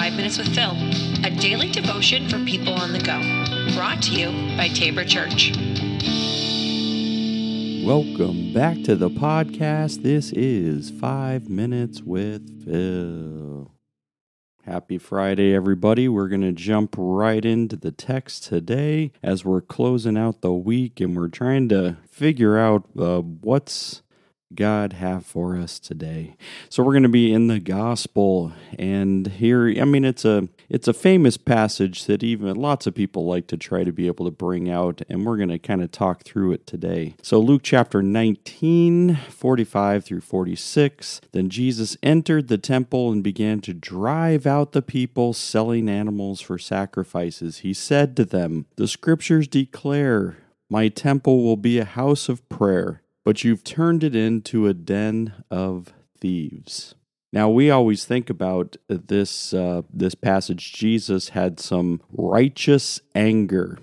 Five Minutes with Phil, a daily devotion for people on the go. Brought to you by Tabor Church. Welcome back to the podcast. This is Five Minutes with Phil. Happy Friday, everybody. We're going to jump right into the text today as we're closing out the week and we're trying to figure out uh, what's God have for us today. So we're going to be in the gospel and here I mean it's a it's a famous passage that even lots of people like to try to be able to bring out and we're going to kind of talk through it today. So Luke chapter 19 45 through 46 then Jesus entered the temple and began to drive out the people selling animals for sacrifices. He said to them, "The scriptures declare my temple will be a house of prayer." But you've turned it into a den of thieves. Now we always think about this uh, this passage. Jesus had some righteous anger,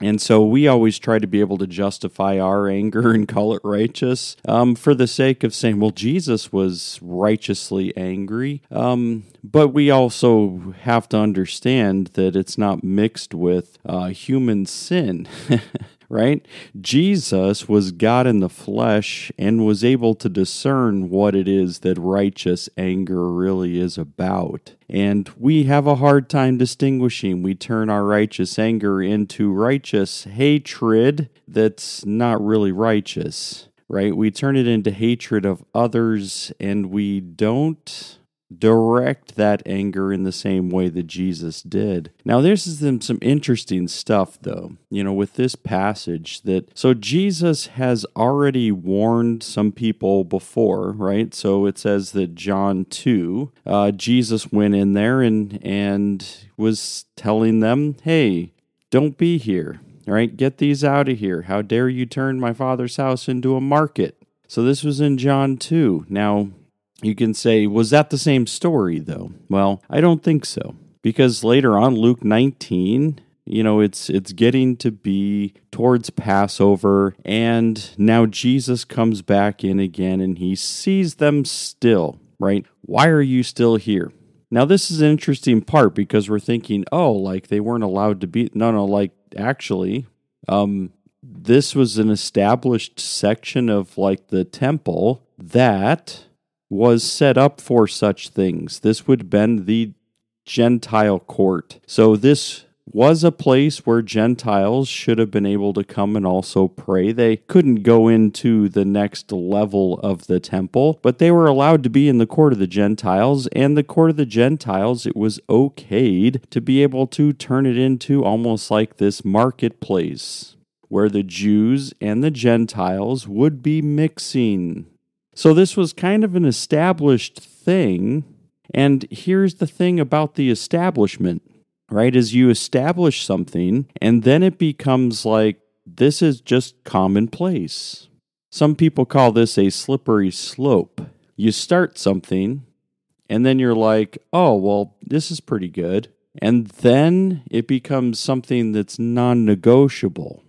and so we always try to be able to justify our anger and call it righteous um, for the sake of saying, well, Jesus was righteously angry. Um, but we also have to understand that it's not mixed with uh, human sin. right? Jesus was God in the flesh and was able to discern what it is that righteous anger really is about. And we have a hard time distinguishing. We turn our righteous anger into righteous hatred that's not really righteous, right? We turn it into hatred of others and we don't direct that anger in the same way that Jesus did. Now, there's some, some interesting stuff, though, you know, with this passage that so Jesus has already warned some people before, right? So it says that John 2, uh, Jesus went in there and, and was telling them, hey, don't be here, right? Get these out of here. How dare you turn my father's house into a market? So this was in John 2. Now, you can say, was that the same story though? Well, I don't think so. Because later on, Luke 19, you know, it's it's getting to be towards Passover, and now Jesus comes back in again and he sees them still, right? Why are you still here? Now, this is an interesting part because we're thinking, oh, like they weren't allowed to be. No, no, like actually, um, this was an established section of like the temple that was set up for such things. This would been the Gentile court. So this was a place where Gentiles should have been able to come and also pray. They couldn't go into the next level of the temple, but they were allowed to be in the court of the Gentiles. And the court of the Gentiles, it was okayed to be able to turn it into almost like this marketplace where the Jews and the Gentiles would be mixing. So this was kind of an established thing. And here's the thing about the establishment, right? Is you establish something and then it becomes like this is just commonplace. Some people call this a slippery slope. You start something and then you're like, oh, well, this is pretty good. And then it becomes something that's non negotiable.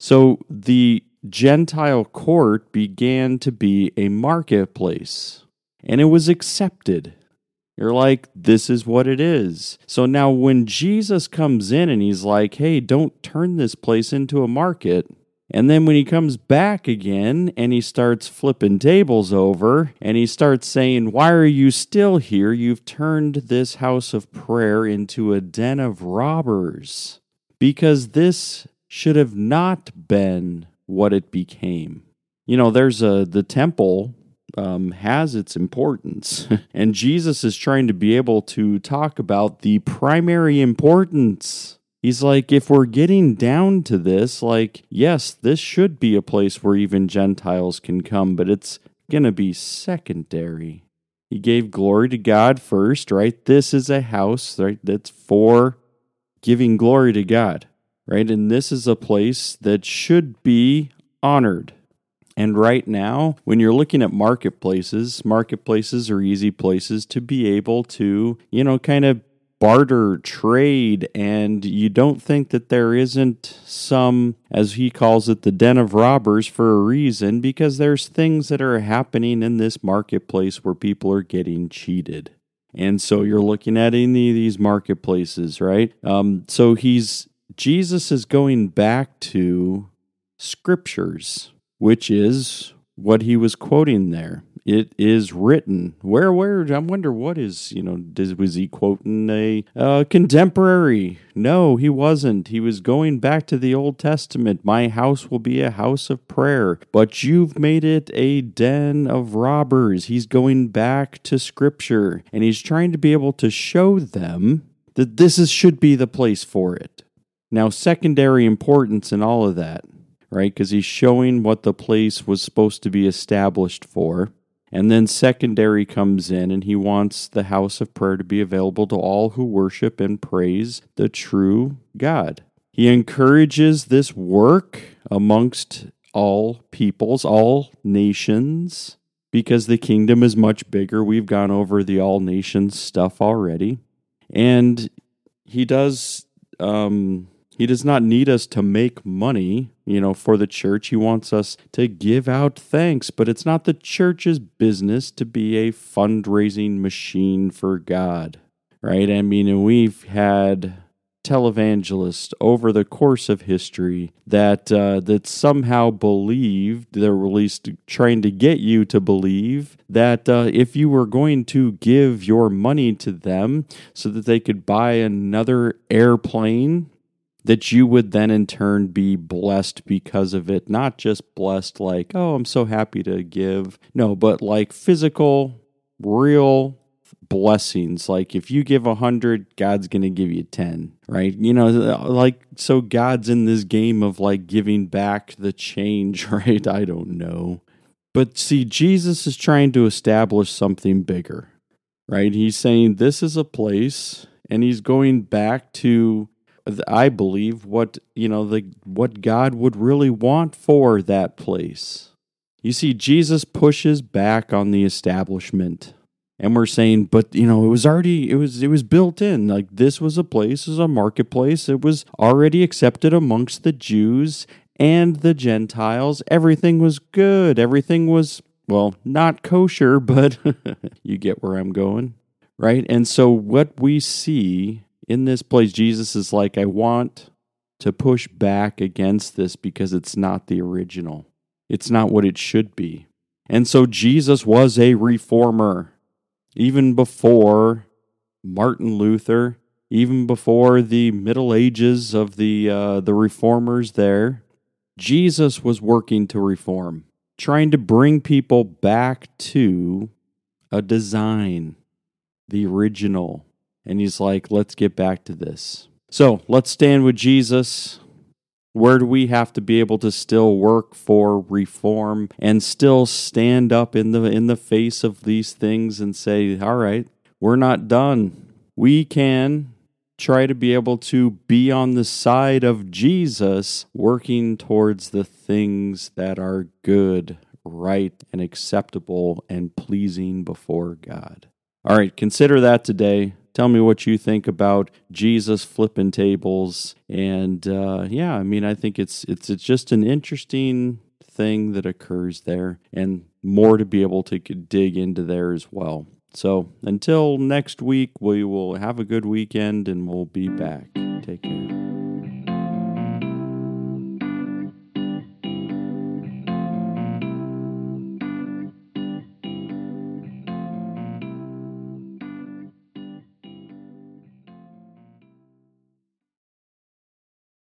So the Gentile court began to be a marketplace and it was accepted. You're like, this is what it is. So now when Jesus comes in and he's like, hey, don't turn this place into a market. And then when he comes back again and he starts flipping tables over and he starts saying, Why are you still here? You've turned this house of prayer into a den of robbers. Because this should have not been what it became. You know, there's a the temple um, has its importance, and Jesus is trying to be able to talk about the primary importance. He's like, if we're getting down to this, like, yes, this should be a place where even Gentiles can come, but it's going to be secondary. He gave glory to God first, right? This is a house, right? That's for giving glory to God right? And this is a place that should be honored. And right now, when you're looking at marketplaces, marketplaces are easy places to be able to, you know, kind of barter trade. And you don't think that there isn't some, as he calls it, the den of robbers for a reason, because there's things that are happening in this marketplace where people are getting cheated. And so you're looking at any of these marketplaces, right? Um, so he's Jesus is going back to scriptures, which is what he was quoting there. It is written. Where, where? I wonder what is, you know, does, was he quoting a uh, contemporary? No, he wasn't. He was going back to the Old Testament. My house will be a house of prayer, but you've made it a den of robbers. He's going back to Scripture and he's trying to be able to show them that this is, should be the place for it. Now, secondary importance in all of that right? Because he's showing what the place was supposed to be established for. And then secondary comes in, and he wants the house of prayer to be available to all who worship and praise the true God. He encourages this work amongst all peoples, all nations, because the kingdom is much bigger. We've gone over the all nations stuff already. And he does um, he does not need us to make money, you know, for the church. He wants us to give out thanks, but it's not the church's business to be a fundraising machine for God, right? I mean, we've had televangelists over the course of history that uh, that somehow believed they're at least trying to get you to believe that uh, if you were going to give your money to them so that they could buy another airplane that you would then in turn be blessed because of it. Not just blessed like, oh, I'm so happy to give. No, but like physical, real blessings. Like if you give a hundred, God's going to give you 10, right? You know, uh, like, so God's in this game of like giving back the change, right? I don't know. But see, Jesus is trying to establish something bigger, right? He's saying this is a place and he's going back to I believe what you know the what God would really want for that place. You see, Jesus pushes back on the establishment. And we're saying, but you know, it was already it was it was built in. Like this was a place, was a marketplace. It was already accepted amongst the Jews and the Gentiles. Everything was good. Everything was well, not kosher, but you get where I'm going, right? And so what we see in this place, Jesus is like, I want to push back against this because it's not the original. It's not what it should be. And so Jesus was a reformer even before Martin Luther, even before the Middle Ages of the uh, the reformers there. Jesus was working to reform, trying to bring people back to a design, the original, and he's like, let's get back to this. So let's stand with Jesus. Where do we have to be able to still work for reform and still stand up in the in the face of these things and say, "All right, we're not done. We can try to be able to be on the side of Jesus working towards the things that are good, right, and acceptable and pleasing before God." All right, consider that today. Tell me what you think about Jesus flipping tables. And uh, yeah, I mean, I think it's it's it's just an interesting thing that occurs there, and more to be able to dig into there as well. So until next week, we will have a good weekend, and we'll be back. Take care.